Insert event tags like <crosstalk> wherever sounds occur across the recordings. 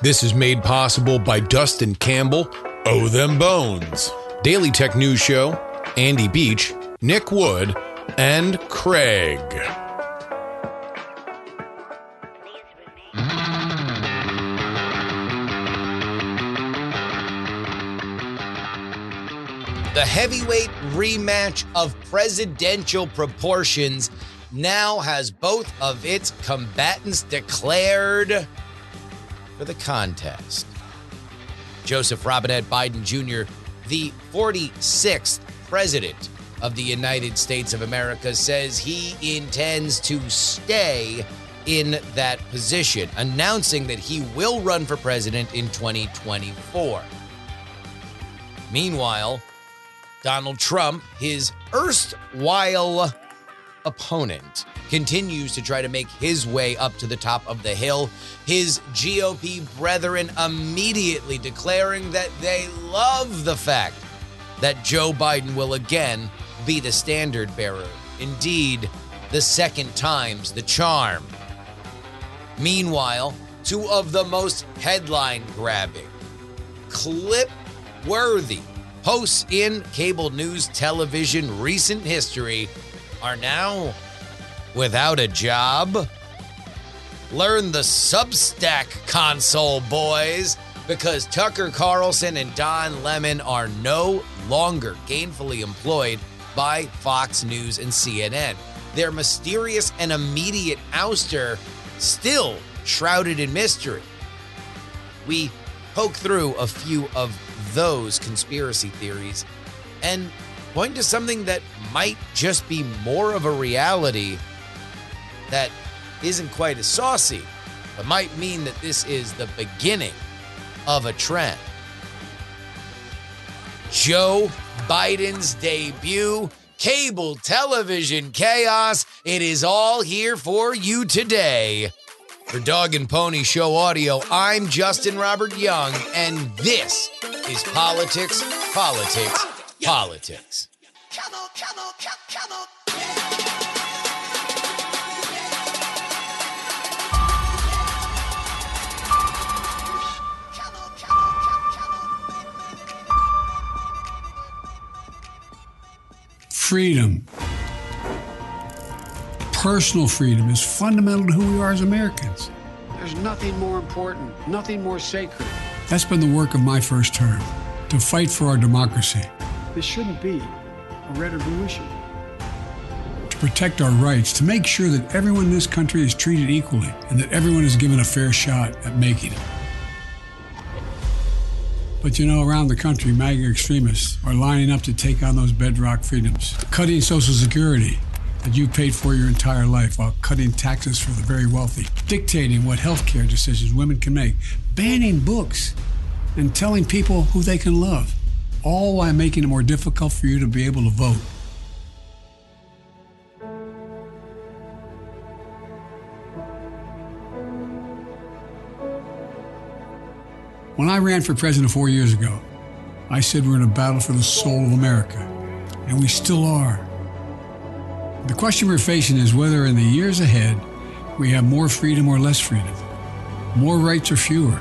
This is made possible by Dustin Campbell, Oh Them Bones, Daily Tech News Show, Andy Beach, Nick Wood, and Craig. The heavyweight rematch of presidential proportions now has both of its combatants declared for the contest. Joseph Robinette Biden Jr., the 46th president of the United States of America, says he intends to stay in that position, announcing that he will run for president in 2024. Meanwhile, Donald Trump, his erstwhile opponent, continues to try to make his way up to the top of the hill. His GOP brethren immediately declaring that they love the fact that Joe Biden will again be the standard bearer. Indeed, the second time's the charm. Meanwhile, two of the most headline grabbing, clip worthy hosts in cable news television recent history are now without a job. Learn the Substack console, boys, because Tucker Carlson and Don Lemon are no longer gainfully employed by Fox News and CNN. Their mysterious and immediate ouster still shrouded in mystery. We poke through a few of those conspiracy theories and point to something that might just be more of a reality that isn't quite as saucy, but might mean that this is the beginning of a trend. Joe Biden's debut, cable television chaos. It is all here for you today. For Dog and Pony Show Audio, I'm Justin Robert Young, and this is Politics, Politics, Politics. Freedom, personal freedom, is fundamental to who we are as Americans. There's nothing more important, nothing more sacred. That's been the work of my first term to fight for our democracy, This shouldn't be a red or blue issue. to protect our rights, to make sure that everyone in this country is treated equally and that everyone is given a fair shot at making it. But you know, around the country, MAGA extremists are lining up to take on those bedrock freedoms, cutting Social Security that you paid for your entire life while cutting taxes for the very wealthy, dictating what health care decisions women can make, banning books, and telling people who they can love, all while making it more difficult for you to be able to vote. When I ran for president four years ago, I said we're in a battle for the soul of America, and we still are. The question we're facing is whether in the years ahead we have more freedom or less freedom, more rights or fewer.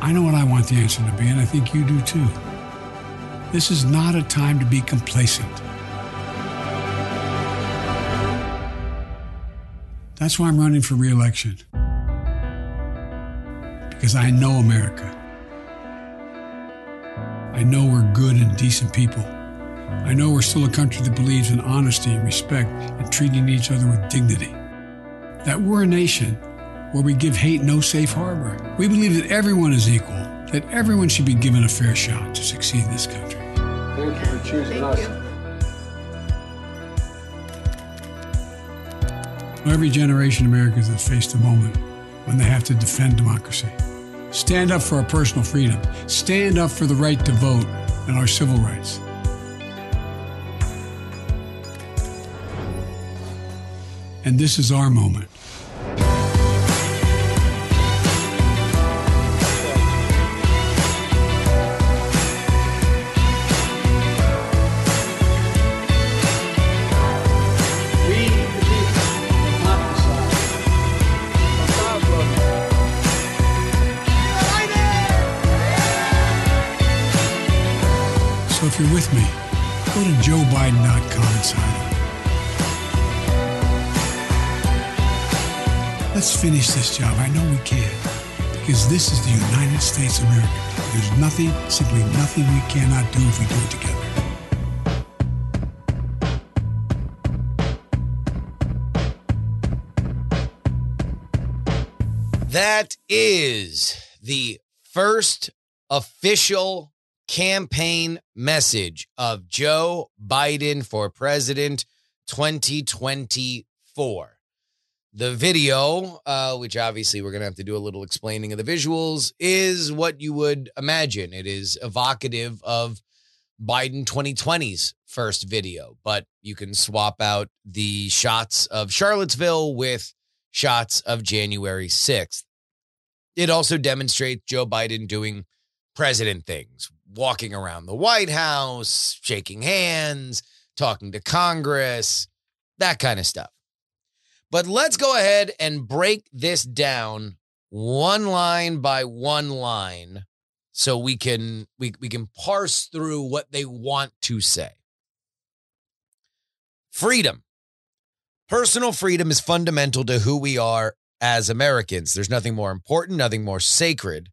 I know what I want the answer to be, and I think you do too. This is not a time to be complacent. That's why I'm running for reelection. Because I know America. I know we're good and decent people. I know we're still a country that believes in honesty and respect and treating each other with dignity. That we're a nation where we give hate no safe harbor. We believe that everyone is equal, that everyone should be given a fair shot to succeed in this country. Thank you for choosing us. Every generation of Americans has faced a moment when they have to defend democracy. Stand up for our personal freedom. Stand up for the right to vote and our civil rights. And this is our moment. Job. I know we can. Because this is the United States of America. There's nothing, simply nothing we cannot do if we do it together. That is the first official campaign message of Joe Biden for president 2024. The video, uh, which obviously we're going to have to do a little explaining of the visuals, is what you would imagine. It is evocative of Biden 2020's first video, but you can swap out the shots of Charlottesville with shots of January 6th. It also demonstrates Joe Biden doing president things, walking around the White House, shaking hands, talking to Congress, that kind of stuff. But let's go ahead and break this down one line by one line so we can we, we can parse through what they want to say. Freedom. Personal freedom is fundamental to who we are as Americans. There's nothing more important, nothing more sacred.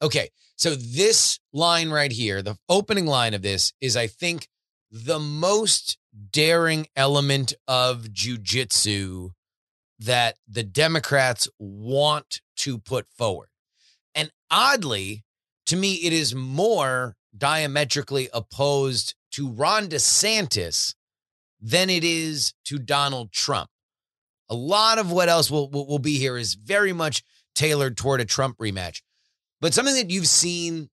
Okay, so this line right here, the opening line of this is, I think, the most daring element of jujitsu that the Democrats want to put forward. And oddly, to me, it is more diametrically opposed to Ron DeSantis than it is to Donald Trump. A lot of what else will, will, will be here is very much tailored toward a Trump rematch. But something that you've seen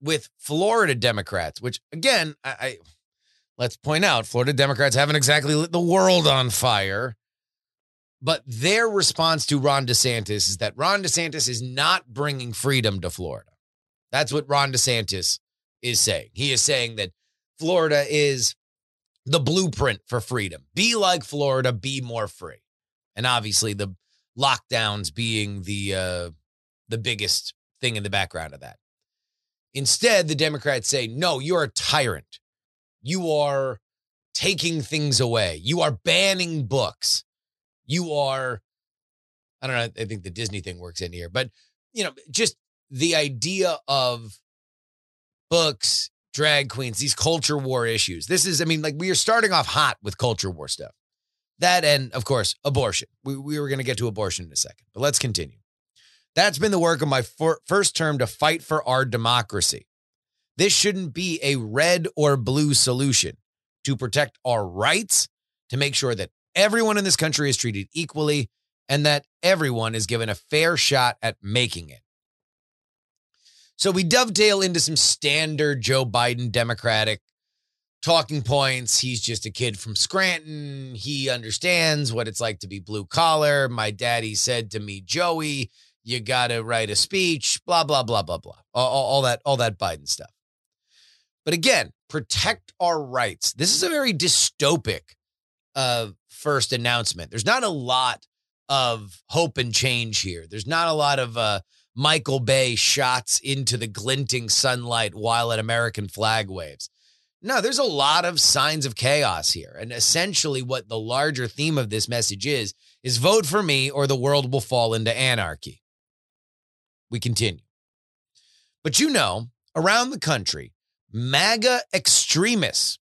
with Florida Democrats, which again, I, I let's point out, Florida Democrats haven't exactly lit the world on fire. But their response to Ron DeSantis is that Ron DeSantis is not bringing freedom to Florida. That's what Ron DeSantis is saying. He is saying that Florida is the blueprint for freedom. Be like Florida, be more free. And obviously the lockdowns being the uh the biggest thing in the background of that. Instead, the Democrats say, "No, you're a tyrant. You are taking things away. You are banning books. You are, I don't know, I think the Disney thing works in here, but, you know, just the idea of books, drag queens, these culture war issues. This is, I mean, like we are starting off hot with culture war stuff. That and, of course, abortion. We, we were going to get to abortion in a second, but let's continue. That's been the work of my first term to fight for our democracy. This shouldn't be a red or blue solution to protect our rights, to make sure that everyone in this country is treated equally and that everyone is given a fair shot at making it. So we dovetail into some standard Joe Biden Democratic talking points. He's just a kid from Scranton. He understands what it's like to be blue collar. My daddy said to me, Joey, you got to write a speech, blah, blah, blah, blah, blah. All, all, that, all that Biden stuff. But again, protect our rights. This is a very dystopic uh, first announcement. There's not a lot of hope and change here. There's not a lot of uh, Michael Bay shots into the glinting sunlight while an American flag waves. No, there's a lot of signs of chaos here. And essentially, what the larger theme of this message is, is vote for me or the world will fall into anarchy. We continue. But you know, around the country, MAGA extremists,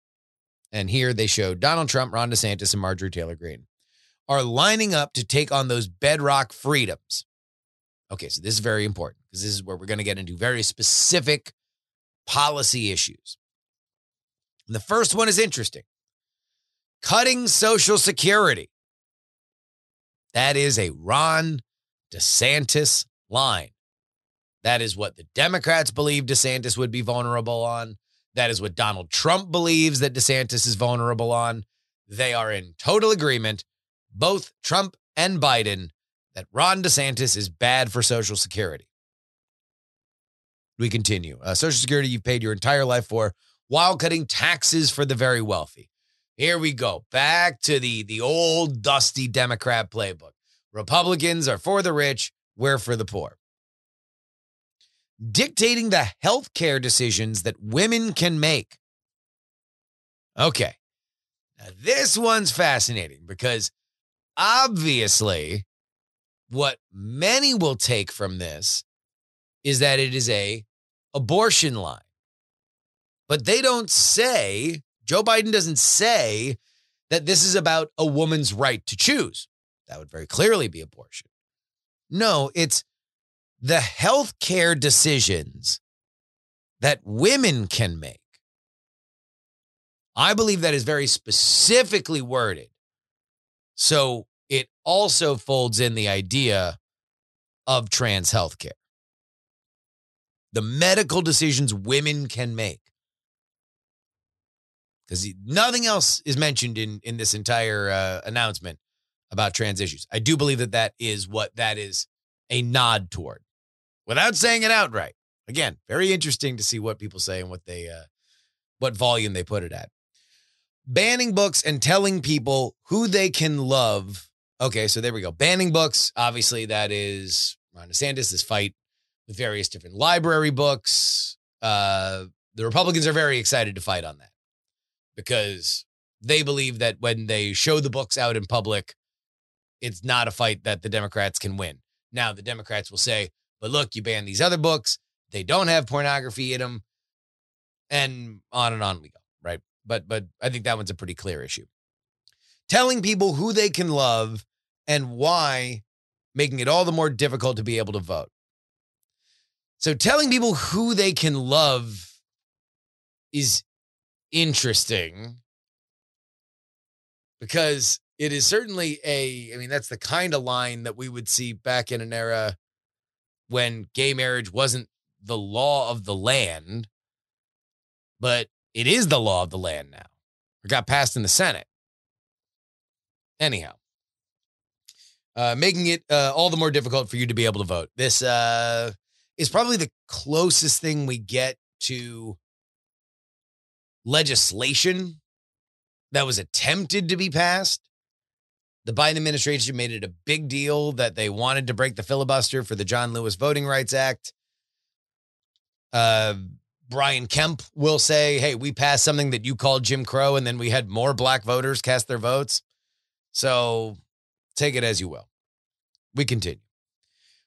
and here they show Donald Trump, Ron DeSantis, and Marjorie Taylor Greene, are lining up to take on those bedrock freedoms. Okay, so this is very important because this is where we're going to get into very specific policy issues. And the first one is interesting cutting Social Security. That is a Ron DeSantis line. That is what the Democrats believe DeSantis would be vulnerable on. That is what Donald Trump believes that DeSantis is vulnerable on. They are in total agreement, both Trump and Biden, that Ron DeSantis is bad for Social Security. We continue. Uh, Social Security you've paid your entire life for while cutting taxes for the very wealthy. Here we go. Back to the, the old dusty Democrat playbook. Republicans are for the rich, we're for the poor. Dictating the healthcare decisions that women can make. Okay. Now, this one's fascinating because obviously, what many will take from this is that it is a abortion line. But they don't say, Joe Biden doesn't say that this is about a woman's right to choose. That would very clearly be abortion. No, it's the health care decisions that women can make. I believe that is very specifically worded. So it also folds in the idea of trans health care. The medical decisions women can make. Because nothing else is mentioned in, in this entire uh, announcement about trans issues. I do believe that that is what that is a nod toward without saying it outright. Again, very interesting to see what people say and what they uh, what volume they put it at. Banning books and telling people who they can love. Okay, so there we go. Banning books, obviously that is Ron DeSantis' This fight with various different library books. Uh, the Republicans are very excited to fight on that because they believe that when they show the books out in public, it's not a fight that the Democrats can win. Now, the Democrats will say, but look, you ban these other books. They don't have pornography in them. And on and on we go, right? But but I think that one's a pretty clear issue. Telling people who they can love and why, making it all the more difficult to be able to vote. So telling people who they can love is interesting because it is certainly a, I mean, that's the kind of line that we would see back in an era when gay marriage wasn't the law of the land, but it is the law of the land now. It got passed in the Senate. Anyhow, uh, making it uh, all the more difficult for you to be able to vote. This uh, is probably the closest thing we get to legislation that was attempted to be passed. The Biden administration made it a big deal that they wanted to break the filibuster for the John Lewis Voting Rights Act. Uh, Brian Kemp will say, hey, we passed something that you called Jim Crow, and then we had more black voters cast their votes. So take it as you will. We continue.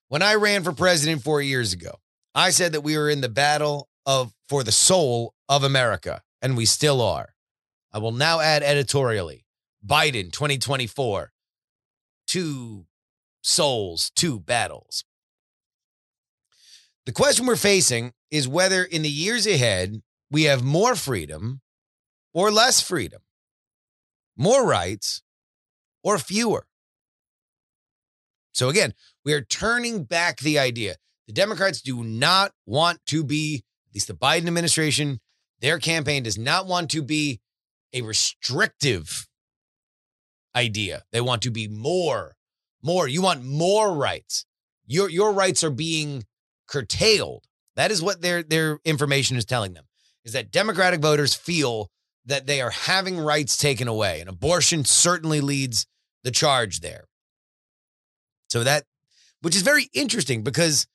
When I ran for president four years ago, I said that we were in the battle of for the soul of America, and we still are. I will now add editorially Biden 2024, two souls, two battles. The question we're facing is whether in the years ahead we have more freedom or less freedom, more rights or fewer. So again, we are turning back the idea. The Democrats do not want to be, at least the Biden administration, their campaign does not want to be a restrictive idea. They want to be more, more. You want more rights. Your your rights are being curtailed. That is what their their information is telling them. Is that Democratic voters feel that they are having rights taken away, and abortion certainly leads the charge there. So that, which is very interesting because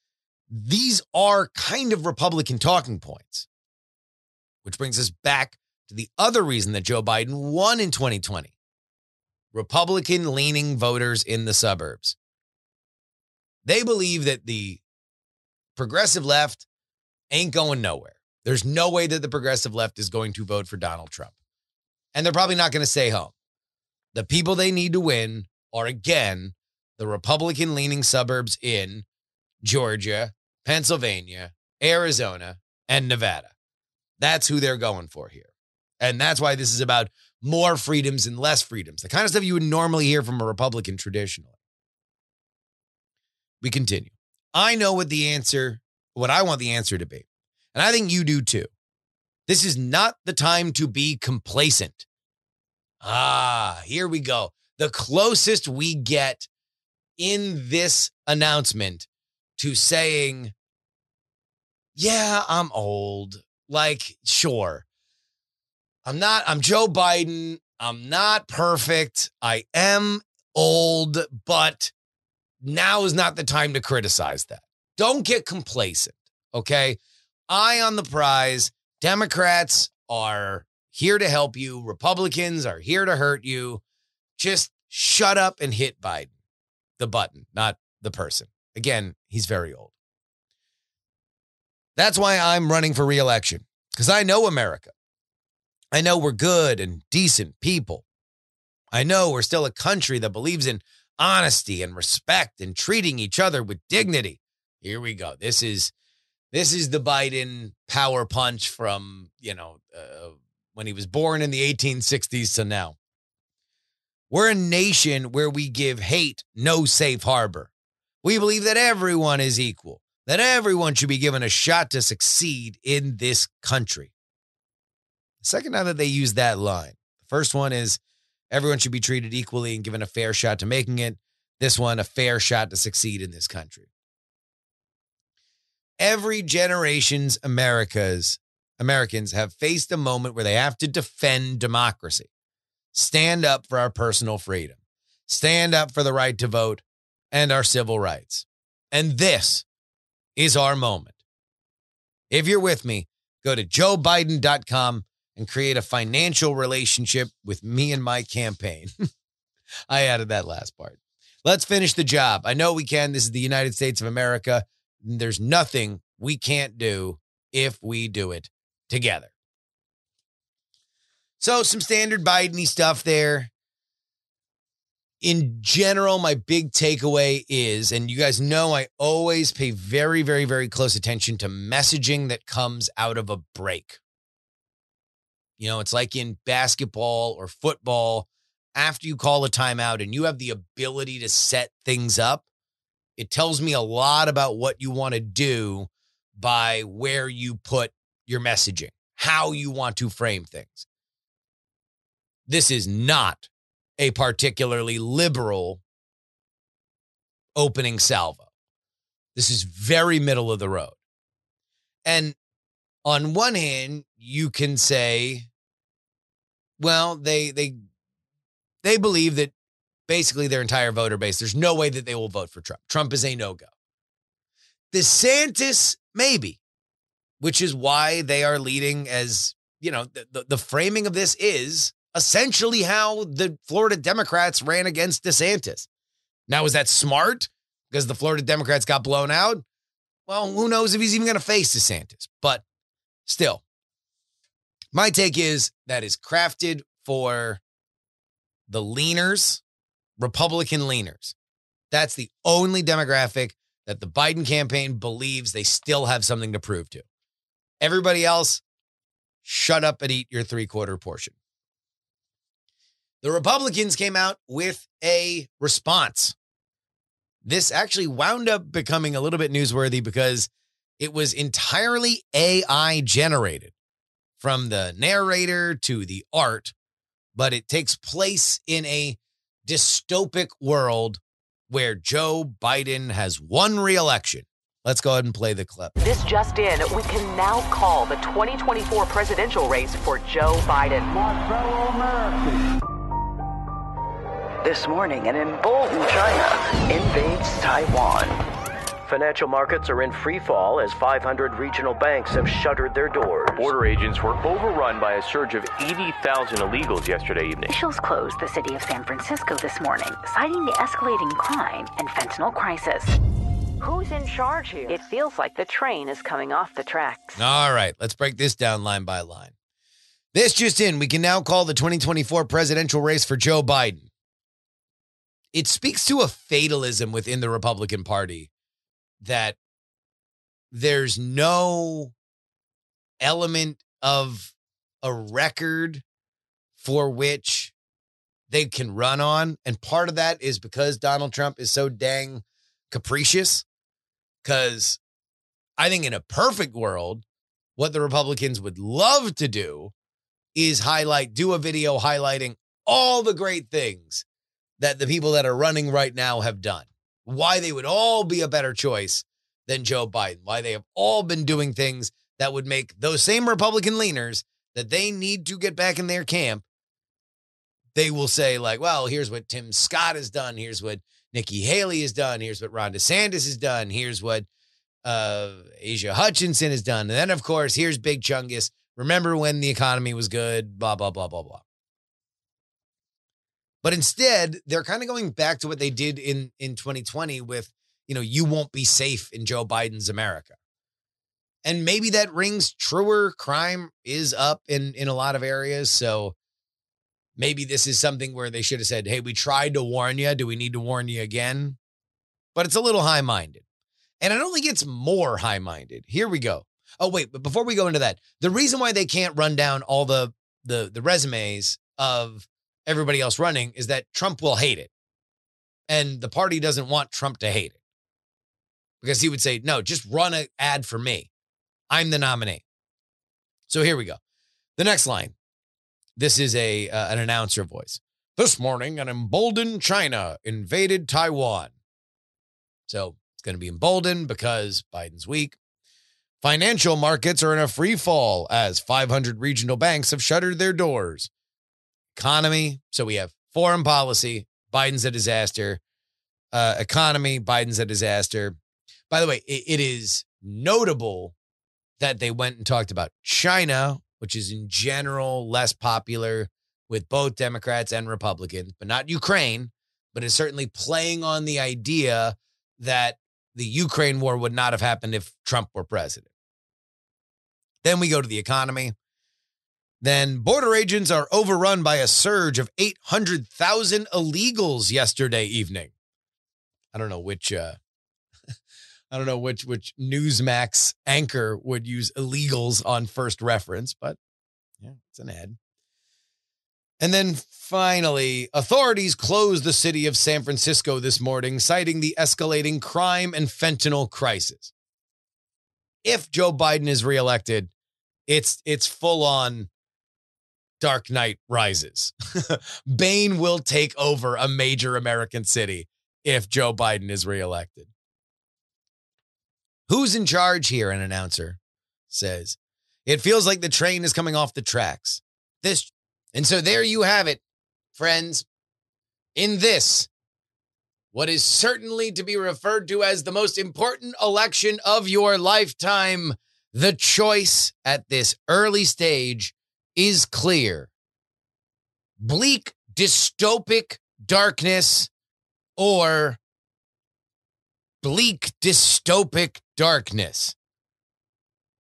these are kind of Republican talking points. Which brings us back to the other reason that Joe Biden won in 2020 Republican leaning voters in the suburbs. They believe that the progressive left ain't going nowhere. There's no way that the progressive left is going to vote for Donald Trump. And they're probably not going to stay home. The people they need to win are, again, the Republican leaning suburbs in Georgia, Pennsylvania, Arizona, and Nevada. That's who they're going for here. And that's why this is about more freedoms and less freedoms, the kind of stuff you would normally hear from a Republican traditionally. We continue. I know what the answer, what I want the answer to be. And I think you do too. This is not the time to be complacent. Ah, here we go. The closest we get in this announcement to saying, yeah, I'm old. Like, sure. I'm not, I'm Joe Biden. I'm not perfect. I am old, but now is not the time to criticize that. Don't get complacent. Okay. Eye on the prize. Democrats are here to help you. Republicans are here to hurt you. Just shut up and hit Biden. The button, not the person. Again, he's very old. That's why I'm running for reelection because I know America. I know we're good and decent people. I know we're still a country that believes in honesty and respect and treating each other with dignity. Here we go. This is this is the Biden power punch from, you know, uh, when he was born in the 1860s to now. We're a nation where we give hate no safe harbor. We believe that everyone is equal, that everyone should be given a shot to succeed in this country. The second time that they use that line, the first one is everyone should be treated equally and given a fair shot to making it. This one, a fair shot to succeed in this country. Every generation's America's Americans have faced a moment where they have to defend democracy, stand up for our personal freedom, stand up for the right to vote and our civil rights. And this is our moment. If you're with me, go to joebiden.com and create a financial relationship with me and my campaign. <laughs> I added that last part. Let's finish the job. I know we can. This is the United States of America. There's nothing we can't do if we do it together. So, some standard Biden stuff there. In general, my big takeaway is, and you guys know I always pay very, very, very close attention to messaging that comes out of a break. You know, it's like in basketball or football, after you call a timeout and you have the ability to set things up, it tells me a lot about what you want to do by where you put your messaging, how you want to frame things. This is not a particularly liberal opening salvo. This is very middle of the road. And on one hand, you can say, well, they they they believe that basically their entire voter base, there's no way that they will vote for Trump. Trump is a no-go. DeSantis, maybe, which is why they are leading as, you know, the, the, the framing of this is essentially how the Florida Democrats ran against DeSantis. Now, is that smart because the Florida Democrats got blown out? Well, who knows if he's even going to face DeSantis, but still, my take is that is crafted for the leaners, Republican leaners. That's the only demographic that the Biden campaign believes they still have something to prove to. Everybody else, shut up and eat your three quarter portion. The Republicans came out with a response. This actually wound up becoming a little bit newsworthy because it was entirely AI generated from the narrator to the art, but it takes place in a dystopic world where Joe Biden has won re-election. Let's go ahead and play the clip. This just in, we can now call the 2024 presidential race for Joe Biden. My fellow Americans. This morning, an emboldened China invades Taiwan. Financial markets are in free fall as 500 regional banks have shuttered their doors. Border agents were overrun by a surge of 80,000 illegals yesterday evening. Officials closed the city of San Francisco this morning, citing the escalating crime and fentanyl crisis. Who's in charge here? It feels like the train is coming off the tracks. All right, let's break this down line by line. This just in, we can now call the 2024 presidential race for Joe Biden. It speaks to a fatalism within the Republican Party that there's no element of a record for which they can run on. And part of that is because Donald Trump is so dang capricious. Because I think in a perfect world, what the Republicans would love to do is highlight, do a video highlighting all the great things that the people that are running right now have done why they would all be a better choice than Joe Biden, why they have all been doing things that would make those same Republican leaners that they need to get back in their camp. They will say, like, well, here's what Tim Scott has done. Here's what Nikki Haley has done. Here's what Ron DeSantis has done. Here's what Uh, Asa Hutchinson has done. And then, of course, here's Big Chungus. Remember when the economy was good? Blah, blah, blah, blah, blah. But instead, they're kind of going back to what they did in, in 2020 with, you know, you won't be safe in Joe Biden's America. And maybe that rings truer. Crime is up in, in a lot of areas. So maybe this is something where they should have said, hey, we tried to warn you. Do we need to warn you again? But it's a little high minded. And I don't think it's more high minded. Here we go. Oh, wait, but before we go into that, the reason why they can't run down all the the the resumes of everybody else running is that Trump will hate it. And the party doesn't want Trump to hate it. Because he would say, no, just run an ad for me. I'm the nominee. So here we go. The next line. This is a uh, an announcer voice. This morning, an emboldened China invaded Taiwan. So it's going to be emboldened because Biden's weak. Financial markets are in a free fall as 500 regional banks have shuttered their doors. Economy. So we have foreign policy. Biden's a disaster. Uh, economy. Biden's a disaster. By the way, it, it is notable that they went and talked about China, which is in general less popular with both Democrats and Republicans, but not Ukraine, but is certainly playing on the idea that the Ukraine war would not have happened if Trump were president. Then we go to the economy. Then border agents are overrun by a surge of 800,000 illegals yesterday evening. I don't know which uh <laughs> I don't know which which Newsmax anchor would use illegals on first reference, but yeah, it's an ad. And then finally, authorities closed the city of San Francisco this morning, citing the escalating crime and fentanyl crisis. If Joe Biden is reelected, it's it's full on Dark Knight Rises. <laughs> Bane will take over a major American city if Joe Biden is reelected. Who's in charge here? An announcer says. It feels like the train is coming off the tracks. This and so there you have it, friends. In this, what is certainly to be referred to as the most important election of your lifetime, the choice at this early stage is clear. Bleak, dystopic darkness or bleak, dystopic darkness.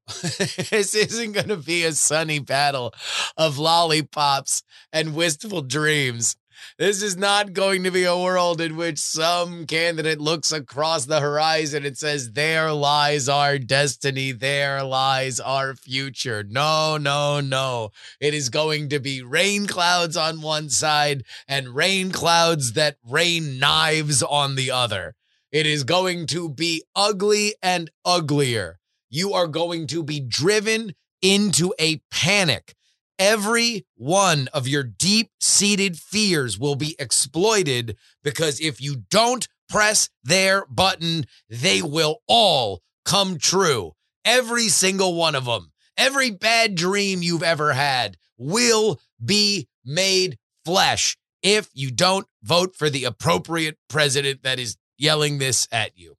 <laughs> this isn't going to be a sunny battle of lollipops and wistful dreams. This is not going to be a world in which some candidate looks across the horizon and says, There lies our destiny, there lies our future. No, no, no. It is going to be rain clouds on one side and rain clouds that rain knives on the other. It is going to be ugly and uglier. You are going to be driven into a panic. Every one of your deep seated fears will be exploited because if you don't press their button, they will all come true. Every single one of them. Every bad dream you've ever had will be made flesh if you don't vote for the appropriate president that is yelling this at you.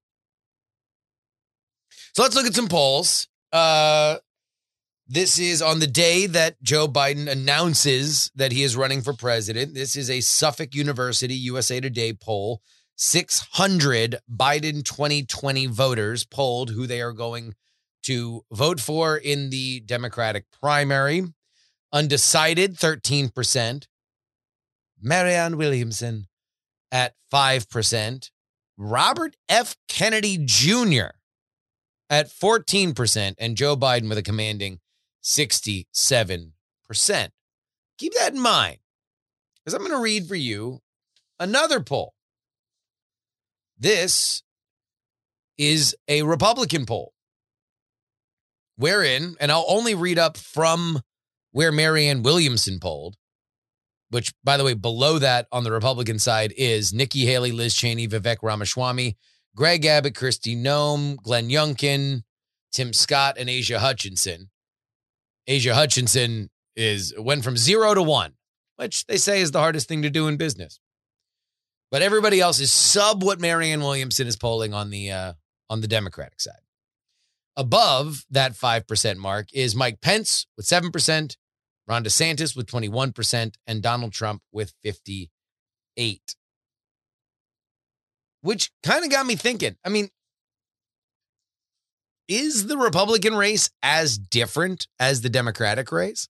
So let's look at some polls. Uh, this is on the day that Joe Biden announces that he is running for president. This is a Suffolk University USA Today poll. 600 Biden 2020 voters polled who they are going to vote for in the Democratic primary. Undecided, 13%. Marianne Williamson at 5%. Robert F. Kennedy Jr. at 14%, and Joe Biden with a commanding 67%. Keep that in mind, because I'm going to read for you another poll. This is a Republican poll, wherein, and I'll only read up from where Marianne Williamson polled which, by the way, below that on the Republican side is Nikki Haley, Liz Cheney, Vivek Ramaswamy, Greg Abbott, Kristi Noem, Glenn Youngkin, Tim Scott, and Asa Hutchinson. Asa Hutchinson is went from zero to one, which they say is the hardest thing to do in business. But everybody else is sub what Marianne Williamson is polling on the uh, on the Democratic side. Above that 5% mark is Mike Pence with 7%, Ron DeSantis with 21%, and Donald Trump with 58. Which kind of got me thinking. I mean, is the Republican race as different as the Democratic race?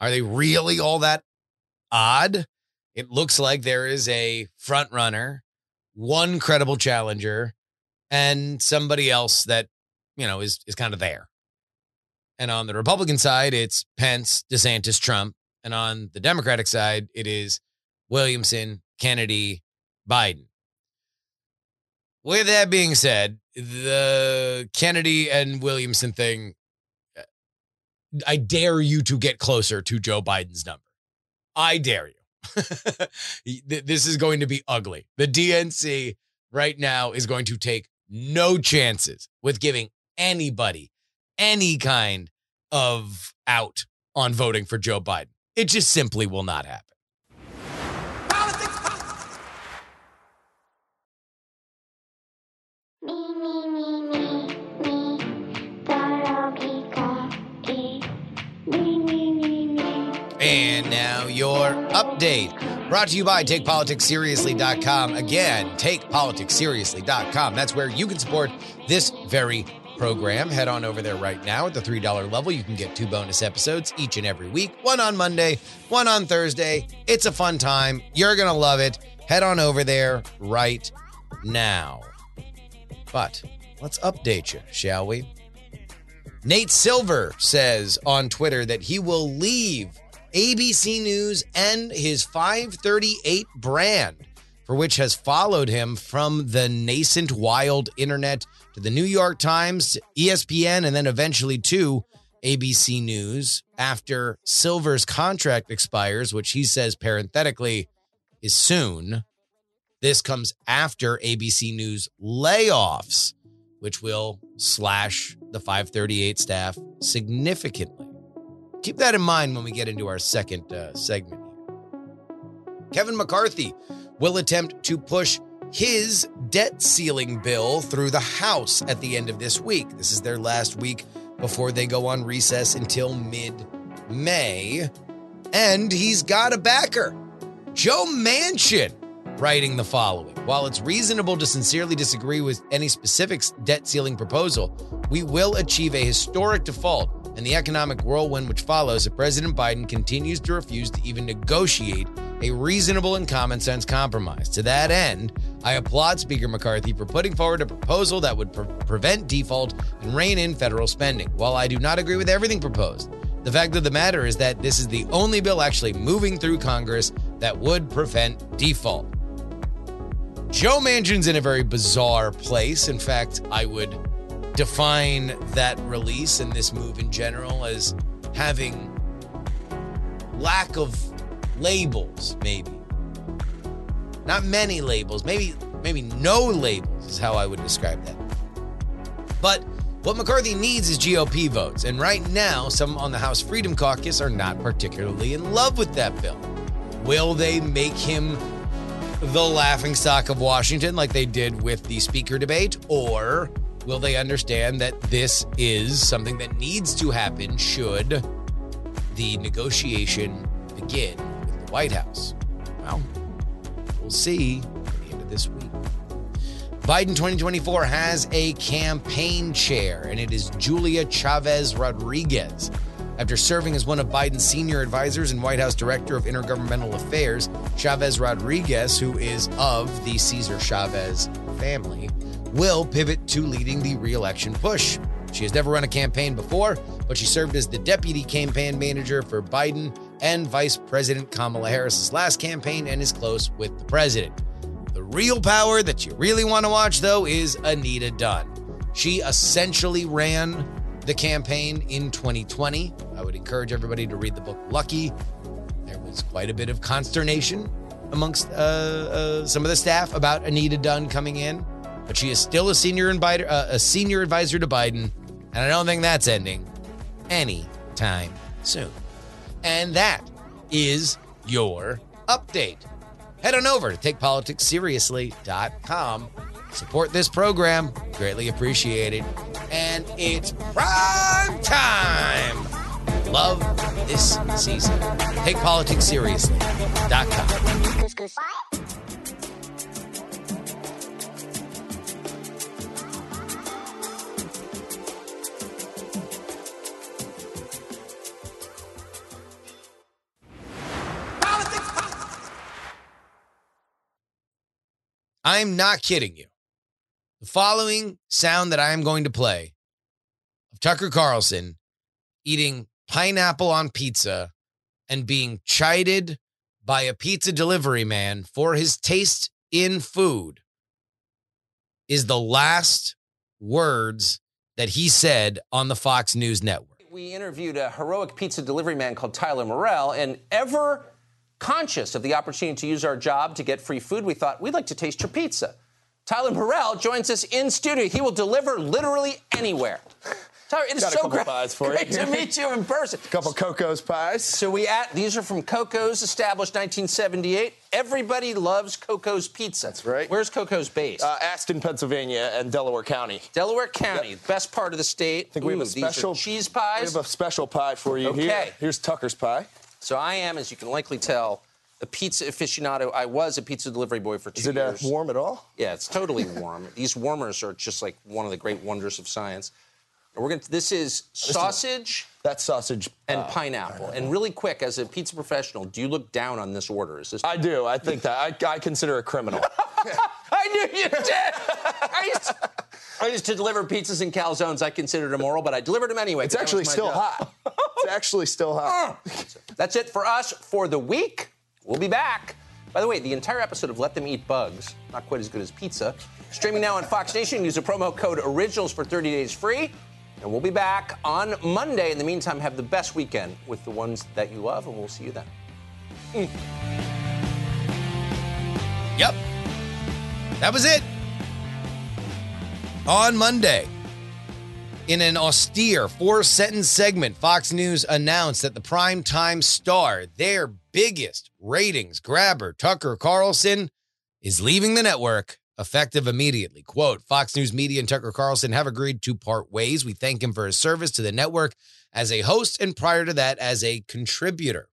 Are they really all that odd? It looks like there is a front runner, one credible challenger, and somebody else that, you know, is is kind of there. And on the Republican side, it's Pence, DeSantis, Trump. And on the Democratic side, it is Williamson, Kennedy, Biden. With that being said, the Kennedy and Williamson thing, uh, I dare you to get closer to Joe Biden's number. I dare you. <laughs> this is going to be ugly. The DNC right now is going to take no chances with giving anybody any kind of out on voting for Joe Biden. It just simply will not happen. Now your update. Brought to you by TakePoliticsSeriously.com. Again, TakePoliticsSeriously.com. That's where you can support this very program. Head on over there right now at the $3 level. You can get two bonus episodes each and every week one on Monday, one on Thursday. It's a fun time. You're going to love it. Head on over there right now. But let's update you, shall we? Nate Silver says on Twitter that he will leave ABC News and his 538 brand, for which has followed him from the nascent wild internet to the New York Times, ESPN, and then eventually to ABC News after Silver's contract expires, which he says parenthetically is soon. This comes after ABC News layoffs, which will slash the 538 staff significantly. Keep that in mind when we get into our second uh, segment. Kevin McCarthy will attempt to push his debt ceiling bill through the House at the end of this week. This is their last week before they go on recess until mid May. And he's got a backer, Joe Manchin, writing the following While it's reasonable to sincerely disagree with any specific debt ceiling proposal, we will achieve a historic default and the economic whirlwind which follows if President Biden continues to refuse to even negotiate a reasonable and common sense compromise. To that end, I applaud Speaker McCarthy for putting forward a proposal that would pre- prevent default and rein in federal spending. While I do not agree with everything proposed, the fact of the matter is that this is the only bill actually moving through Congress that would prevent default. Joe Manchin's in a very bizarre place. In fact, I would define that release and this move in general as having lack of labels, maybe. Not many labels, maybe maybe no labels is how I would describe that. But what McCarthy needs is GOP votes, and right now, some on the House Freedom Caucus are not particularly in love with that bill. Will they make him the laughing stock of Washington like they did with the speaker debate, or Will they understand that this is something that needs to happen should the negotiation begin with the White House? Well, we'll see at the end of this week. Biden 2024 has a campaign chair, and it is Julia Chavez Rodriguez. After serving as one of Biden's senior advisors and White House Director of Intergovernmental Affairs, Chavez Rodriguez, who is of the Cesar Chavez family, will pivot to leading the reelection push. She has never run a campaign before, but she served as the deputy campaign manager for Biden and Vice President Kamala Harris's last campaign and is close with the president. The real power that you really want to watch, though, is Anita Dunn. She essentially ran the campaign in 2020. I would encourage everybody to read the book Lucky. There was quite a bit of consternation amongst uh, uh, some of the staff about Anita Dunn coming in but she is still a senior advisor, uh, a senior advisor to Biden, and I don't think that's ending any time soon. And that is your update. Head on over to takepoliticsseriously.com. Support this program, greatly appreciated. And it's prime time. Love this season. Take politics seriously.com. I'm not kidding you. Following sound that I am going to play of Tucker Carlson eating pineapple on pizza and being chided by a pizza delivery man for his taste in food is the last words that he said on the Fox News network. We interviewed a heroic pizza delivery man called Tyler Morrell, and ever conscious of the opportunity to use our job to get free food, we thought we'd like to taste your pizza. Tyler Morrell joins us in studio. He will deliver literally anywhere. <laughs> Tyler, it is Got so great, pies for you. great to meet you in person. A <laughs> couple Cocco's pies. So we at these are from Cocco's, established 1978. Everybody loves Cocco's pizza. That's right. Where's Cocco's based? Uh, Aston, Pennsylvania, and Delaware County. Delaware County, best part of the state. I think we have a special cheese pies. We have a special pie for you Okay. here. Here's Tucker's pie. So I am, as you can likely tell, a pizza aficionado. I was a pizza delivery boy for two Is it uh, years. warm at all? Yeah, it's totally warm. <laughs> These warmers are just like one of the great wonders of science. And we're gonna. This is sausage That's sausage. and uh, pineapple. And really quick, as a pizza professional, do you look down on this order? Is this? I do. I think that. I, I consider a criminal. <laughs> I knew you did. I used, to, I used to deliver pizzas and calzones. I considered immoral, but I delivered them anyway. It's actually still job. hot. It's actually still hot. <laughs> That's it for us for the week. We'll be back. By the way, the entire episode of Let Them Eat Bugs, not quite as good as pizza, streaming now on Fox Nation. Use the promo code ORIGINALS for 30 days free. And we'll be back on Monday. In the meantime, have the best weekend with the ones that you love, and we'll see you then. Yep. That was it. On Monday, in an austere four sentence segment, Fox News announced that the primetime star, their biggest ratings grabber, Tucker Carlson, is leaving the network effective immediately. Quote Fox News Media and Tucker Carlson have agreed to part ways. We thank him for his service to the network as a host and prior to that as a contributor.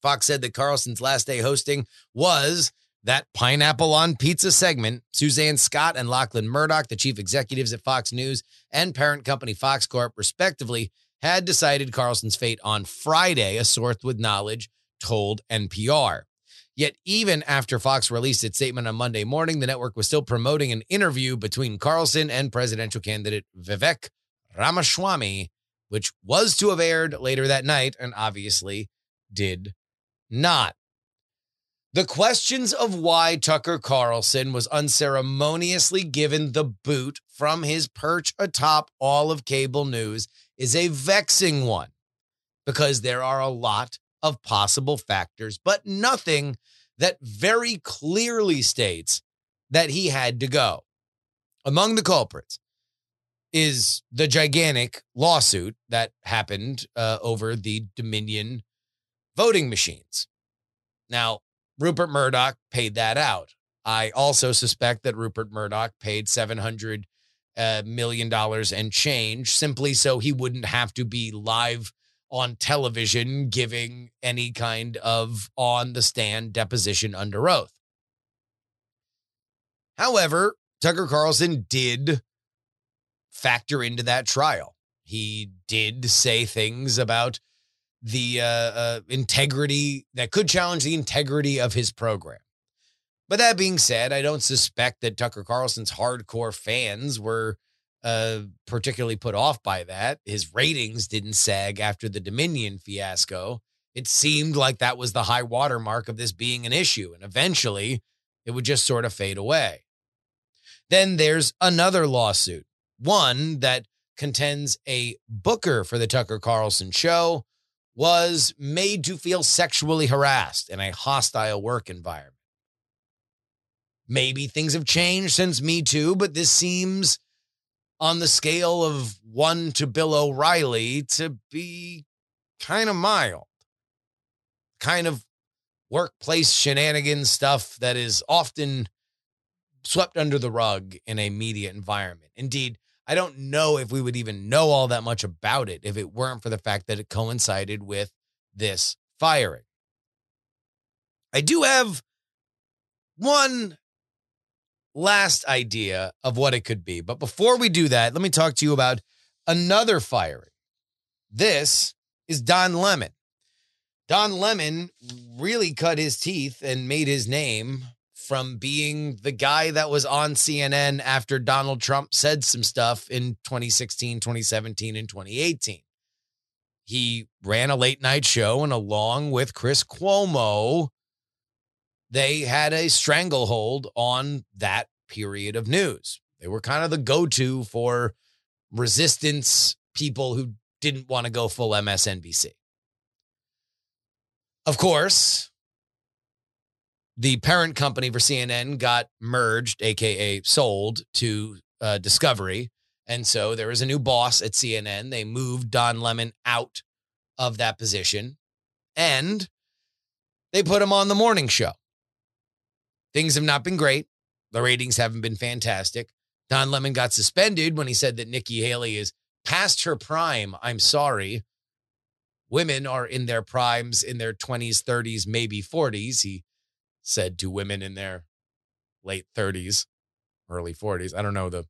Fox said that Carlson's last day hosting was that pineapple on pizza segment. Suzanne Scott and Lachlan Murdoch, the chief executives at Fox News and parent company Fox Corp, respectively, had decided Carlson's fate on Friday, a source with knowledge told NPR. Yet, even after Fox released its statement on Monday morning, the network was still promoting an interview between Carlson and presidential candidate Vivek Ramaswamy, which was to have aired later that night and obviously did not. The questions of why Tucker Carlson was unceremoniously given the boot from his perch atop all of cable news is a vexing one because there are a lot of possible factors, but nothing that very clearly states that he had to go. Among the culprits is the gigantic lawsuit that happened uh, over the Dominion voting machines. Now, Rupert Murdoch paid that out. I also suspect that Rupert Murdoch paid seven hundred uh, million dollars and change simply so he wouldn't have to be live on television giving any kind of on the stand deposition under oath. However, Tucker Carlson did factor into that trial. He did say things about the uh, uh, integrity that could challenge the integrity of his program. But that being said, I don't suspect that Tucker Carlson's hardcore fans were uh, particularly put off by that. His ratings didn't sag after the Dominion fiasco. It seemed like that was the high watermark of this being an issue, and eventually it would just sort of fade away. Then there's another lawsuit, one that contends a booker for the Tucker Carlson show was made to feel sexually harassed in a hostile work environment. Maybe things have changed since Me Too, but this seems on the scale of one to Bill O'Reilly to be kind of mild. Kind of workplace shenanigans stuff that is often swept under the rug in a media environment. Indeed, I don't know if we would even know all that much about it if it weren't for the fact that it coincided with this firing. I do have one last idea of what it could be. But before we do that, let me talk to you about another firing. This is Don Lemon. Don Lemon really cut his teeth and made his name from being the guy that was on CNN after Donald Trump said some stuff in 2016, 2017, and 2018. He ran a late night show, and along with Chris Cuomo, they had a stranglehold on that period of news. They were kind of the go to for resistance people who didn't want to go full MSNBC. Of course, the parent company for CNN got merged, AKA sold to uh, Discovery. And so there was a new boss at CNN. They moved Don Lemon out of that position and they put him on the morning show. Things have not been great. The ratings haven't been fantastic. Don Lemon got suspended when he said that Nikki Haley is past her prime. I'm sorry. Women are in their primes in their 20s, 30s, maybe 40s. He said to women in their late 30s, early 40s. I don't know the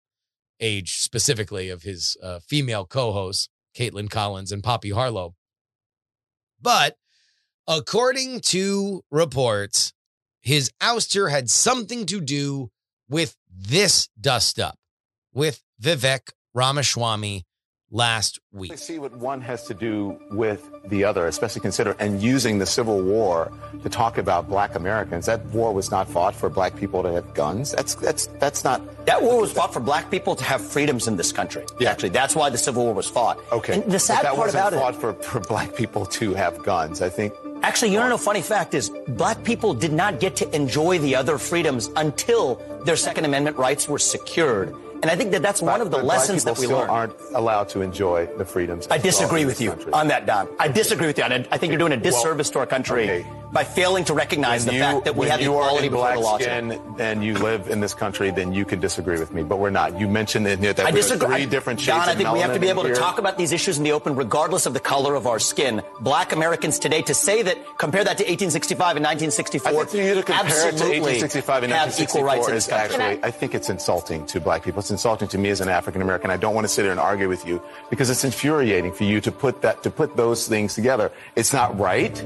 age specifically of his uh, female co hosts, Kaitlan Collins and Poppy Harlow. But according to reports, his ouster had something to do with this dust up with Vivek Ramaswamy last week. I see what one has to do with the other, especially consider and using the Civil War to talk about black Americans. That war was not fought for black people to have guns. That's that's that's not That war was fought for black people to have freedoms in this country. Yeah. Actually, that's why the Civil War was fought. okay. And the sad but that part wasn't about it, fought for, for black people to have guns. I think actually, you know, no funny fact is, black people did not get to enjoy the other freedoms until their Second Amendment rights were secured. And I think that that's one of the lessons that we learned. aren't allowed to enjoy the freedoms. I disagree with you country. on that, Don. I disagree with you. And I I think you're doing a Well, disservice to our country okay. by failing to recognize When the you- fact that we have you equality are in before the law. skin and you live in this country, then you can disagree with me. But we're not. You mentioned in here that I disagree. three I- different shades Don, I think we have to be able to talk about these issues in the open, regardless of the color of our skin. Black Americans today, to say that, compare that to 1865 and 1964, I think you to compare it to 1865 and have equal rights 1964 in is this country. actually, I think it's insulting to black people. It's insulting to me as an African American. I don't want to sit here and argue with you because it's infuriating for you to put that to put those things together. It's not right.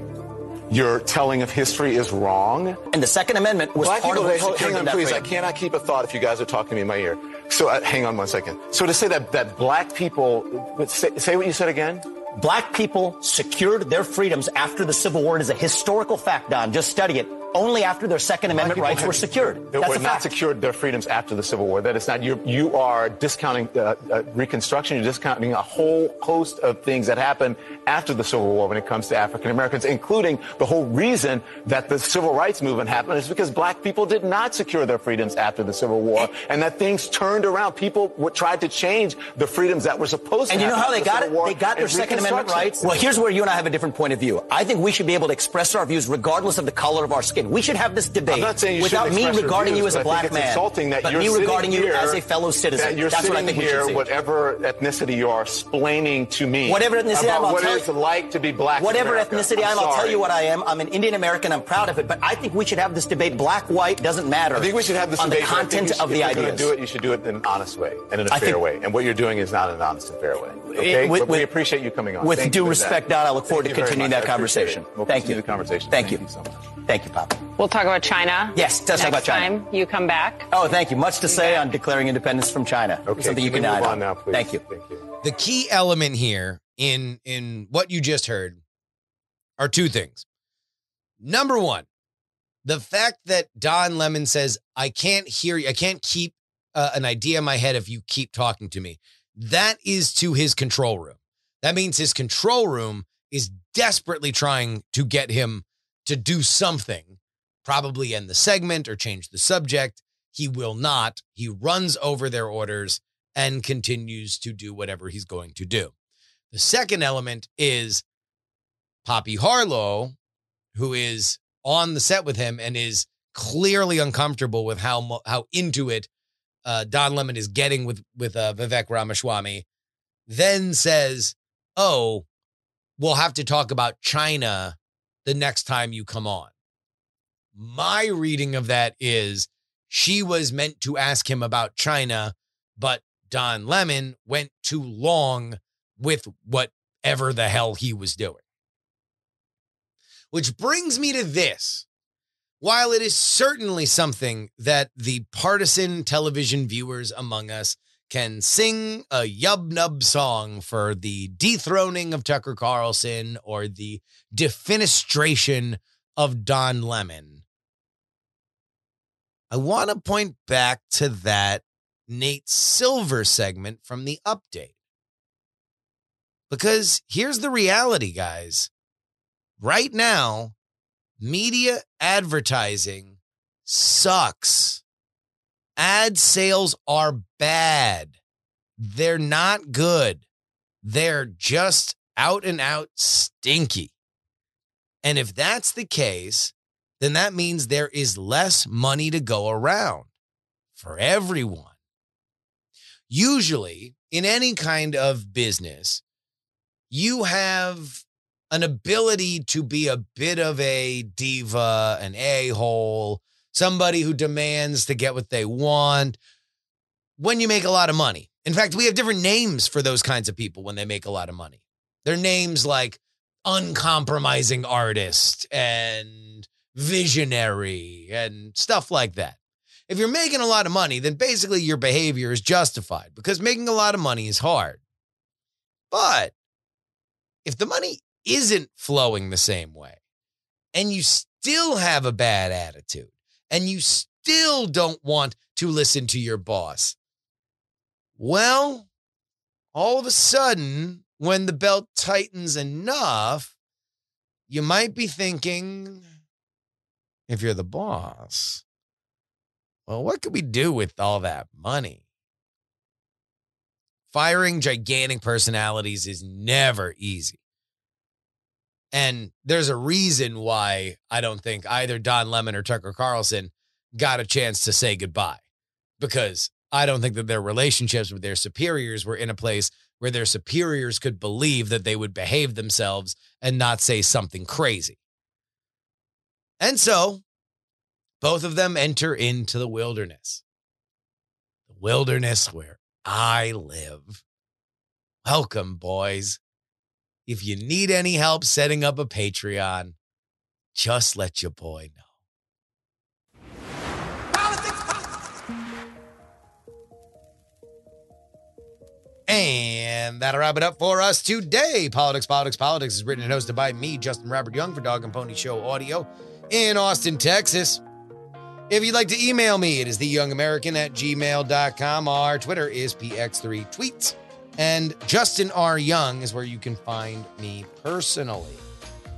Your telling of history is wrong. And the Second Amendment was Black part people, of what hold- hang on, please. I cannot keep a thought if you guys are talking to me in my ear. So uh, hang on one second. So to say that that black people, say, say what you said again. Black people secured their freedoms after the Civil War. It is a historical fact, Don. Just study it. Only after their Second Amendment rights were secured. They That's were not secured their freedoms after the Civil War. That is not you. You are discounting uh, uh, Reconstruction. You're discounting a whole host of things that happened after the Civil War when it comes to African Americans, including the whole reason that the Civil Rights Movement happened is because Black people did not secure their freedoms after the Civil War, and that things turned around. People w- tried to change the freedoms that were supposed And to. And you know how they the got it? Civil They got their Second Amendment rights. Well, here's where you and I have a different point of view. I think we should be able to express our views regardless of the color of our skin. We should have this debate I'm not saying you without me regarding views, you as a black man, insulting that but you're me regarding you as a fellow citizen. That you're That's sitting what I think here, whatever ethnicity you are, explaining to me Whatever ethnicity about I am, what it's like to be black. Whatever ethnicity I am, I'm I'll tell you what I am. I'm an Indian American. I'm proud of it. But I think we should have this debate. Black, white doesn't matter. I think we should have this on debate. the but I think content should- of the ideas. do it, you should do it in an honest way and in a I fair way. And what you're doing is not an honest and fair way. Okay, With- we appreciate you coming on. With Thank due respect. Don, I look forward Thank to continuing that conversation. We'll Thank you. the conversation. Thank you. so much. Thank you, Poppy. We'll talk about China. Yes, let's talk about China. time you come back. Oh, thank you. Much to say on declaring independence from China. Okay, Something you can can add on. on now, please? Thank you. Thank you. The key element here in in what you just heard are two things. Number one, the fact that Don Lemon says, I can't hear you, I can't keep uh, an idea in my head if you keep talking to me. That is to his control room. That means his control room is desperately trying to get him to do something, probably end the segment or change the subject. He will not. He runs over their orders and continues to do whatever he's going to do. The second element is Poppy Harlow, who is on the set with him and is clearly uncomfortable with how how into it uh, Don Lemon is getting with with uh, Vivek Ramaswamy, then says, "Oh, we'll have to talk about China the next time you come on." My reading of that is she was meant to ask him about China, but Don Lemon went too long with whatever the hell he was doing. Which brings me to this. While it is certainly something that the partisan television viewers among us can sing a yub nub song for the dethroning of Tucker Carlson or the defenestration of Don Lemon, I want to point back to that Nate Silver segment from the update. Because here's the reality, guys. Right now, media advertising sucks. Ad sales are bad. They're not good. They're just out and out stinky. And if that's the case, then that means there is less money to go around for everyone. Usually, in any kind of business, you have an ability to be a bit of a diva, an a hole, somebody who demands to get what they want when you make a lot of money. In fact, we have different names for those kinds of people when they make a lot of money. Their names like uncompromising artist and visionary and stuff like that. If you're making a lot of money, then basically your behavior is justified because making a lot of money is hard. But if the money isn't flowing the same way and you still have a bad attitude and you still don't want to listen to your boss, well, all of a sudden, when the belt tightens enough, you might be thinking, if you're the boss, well, what could we do with all that money? Firing gigantic personalities is never easy. And there's a reason why I don't think either Don Lemon or Tucker Carlson got a chance to say goodbye because I don't think that their relationships with their superiors were in a place where their superiors could believe that they would behave themselves and not say something crazy. And so both of them enter into the wilderness, the wilderness where I live. Welcome, boys. If you need any help setting up a Patreon, just let your boy know. And that'll wrap it up for us today. Politics, Politics, Politics is written and hosted by me, Justin Robert Young, for Dog and Pony Show Audio in Austin, Texas. If you'd like to email me, it is theyoungamerican at gmail.com. Our Twitter is PX3 Tweets. And Justin R. Young is where you can find me personally.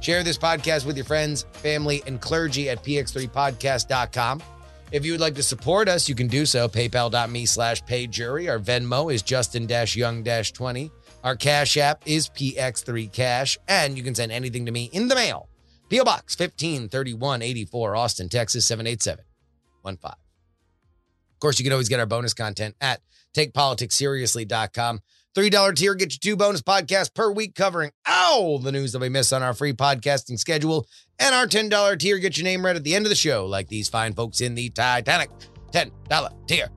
Share this podcast with your friends, family, and clergy at px3podcast.com. If you would like to support us, you can do so. PayPal.me slash payjury. Our Venmo is Justin Young 20. Our Cash App is PX3 Cash. And you can send anything to me in the mail. P.O. Box 153184, Austin, Texas 78715. Of course, you can always get our bonus content at takepoliticsseriously.com. $3 tier gets you two bonus podcasts per week covering all the news that we miss on our free podcasting schedule. And our $10 tier gets your name read at the end of the show, like these fine folks in the Titanic. $10 tier.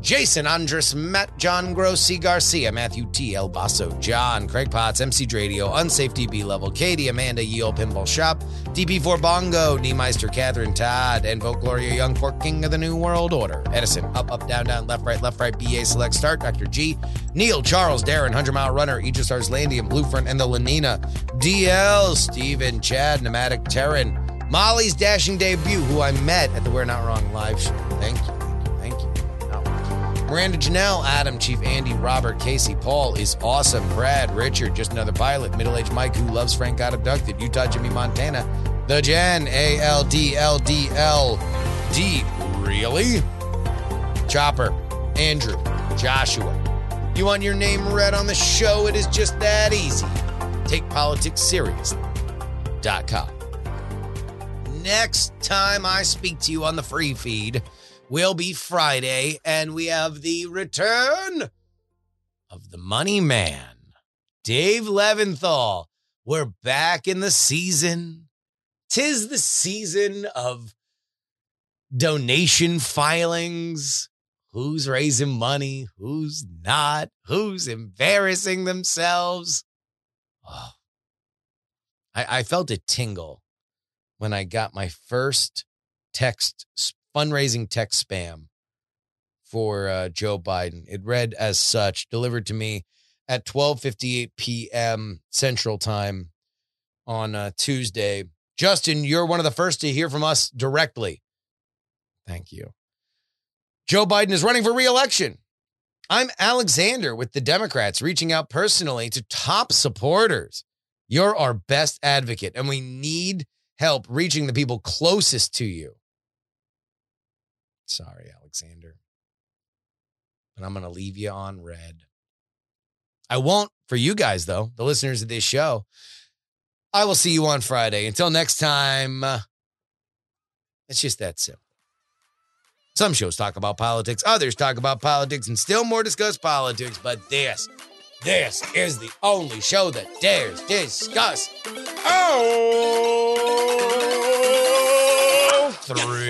Jason Andres, Matt John Grossi Garcia, Matthew T. El Basso, John, Craig Potts, MC Radio, Unsafe DB Level, Katie, Amanda Yale, Pinball Shop, DP4 Bongo, Niemeister, Catherine Todd, and Vote Gloria Young for King of the New World Order. Edison, up, up, down, down, left, right, left, right, BA, select, start, Dr. G, Neil, Charles, Darren, 100 Mile Runner, Aegis Landium, Bluefront, and the Lenina, DL, Steven, Chad, Nomadic, Terran, Molly's dashing debut, who I met at the We're Not Wrong live show. Thank you. Miranda Janelle, Adam, Chief Andy, Robert, Casey, Paul is awesome. Brad, Richard, just another pilot. Middle aged Mike who loves Frank got abducted. Utah, Jimmy, Montana. The Jen, A L D L D L D. Really? Chopper, Andrew, Joshua. You want your name read on the show? It is just that easy. Take politics seriously.com. Next time I speak to you on the free feed, will be Friday, and we have the return of the money man, Dave Levinthal. We're back in the season. Tis the season of donation filings. Who's raising money? Who's not? Who's embarrassing themselves? Oh. I, I felt a tingle when I got my first text, fundraising text spam for uh, Joe Biden. It read as such, delivered to me at 12:58 p.m. Central Time on uh, Tuesday. Justin, you're one of the first to hear from us directly. Thank you. Joe Biden is running for reelection. I'm Alexander with the Democrats, reaching out personally to top supporters. You're our best advocate, and we need help reaching the people closest to you. Sorry, Alexander. But I'm going to leave you on red. I won't for you guys, though, the listeners of this show. I will see you on Friday. Until next time, uh, it's just that simple. Some shows talk about politics, others talk about politics, and still more discuss politics. But this, this is the only show that dares discuss. Oh, three.